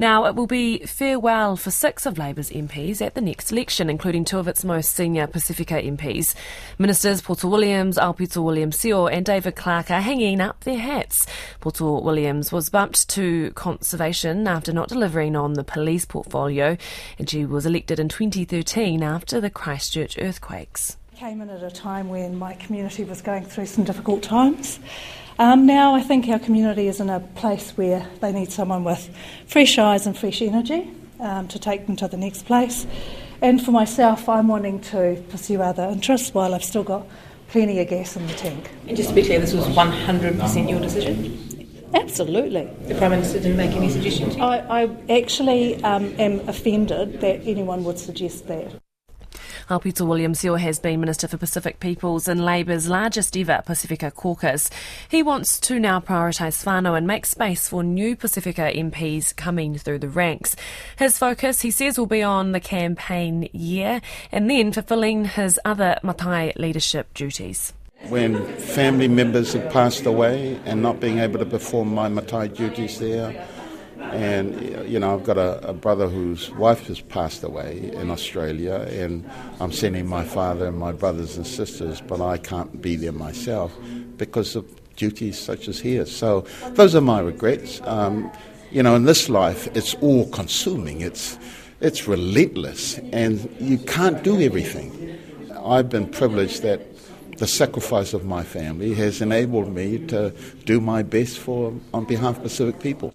Now, it will be farewell for six of Labour's MPs at the next election, including two of its most senior Pasifika MPs. Ministers Poto Williams, Aupito William Sio, and David Clark are hanging up their hats. Poto Williams was bumped to conservation after not delivering on the police portfolio, and she was elected in 2013 after the Christchurch earthquakes. Came in at a time when my community was going through some difficult times. Um, now I think our community is in a place where they need someone with fresh eyes and fresh energy um, to take them to the next place. And for myself, I'm wanting to pursue other interests while I've still got plenty of gas in the tank. And just to be clear, this was 100% your decision? Absolutely. The Prime Minister didn't make any suggestions? I, I actually um, am offended that anyone would suggest that. Aupito William Sio has been Minister for Pacific Peoples in Labour's largest ever Pasifika caucus. He wants to now prioritise whānau and make space for new Pasifika MPs coming through the ranks. His focus, he says, will be on the campaign year and then fulfilling his other Matai leadership duties. When family members have passed away and not being able to perform my Matai duties there, and you know, I've got a, a, brother whose wife has passed away in Australia, and I'm sending my father and my brothers and sisters, but I can't be there myself because of duties such as here. So those are my regrets. Um, you know, in this life, it's all consuming. It's it's relentless, and you can't do everything. I've been privileged that the sacrifice of my family has enabled me to do my best for on behalf of Pacific people.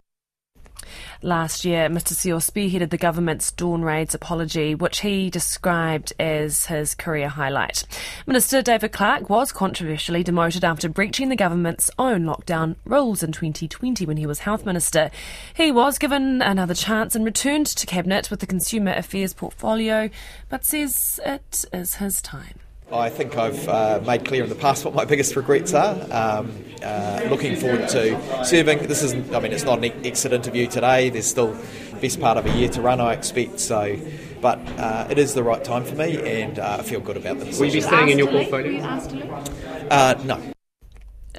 Last year, Mr. Sio spearheaded the government's dawn raids apology, which he described as his career highlight. Minister David Clark was controversially demoted after breaching the government's own lockdown rules in 2020 when he was health minister. He was given another chance and returned to cabinet with the consumer affairs portfolio, but says it is his time. I think I've uh, made clear in the past what my biggest regrets are. Um, uh, looking forward to serving. This isn't, I mean, it's not an exit interview today. There's still best part of a year to run, I expect. So, but uh, it is the right time for me, and uh, I feel good about the decision. Will you be staying in your portfolio? Uh, no.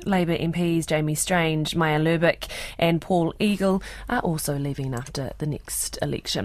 Labour MPs Jamie Strange, Marja Lubeck, and Paul Eagle are also leaving after the next election.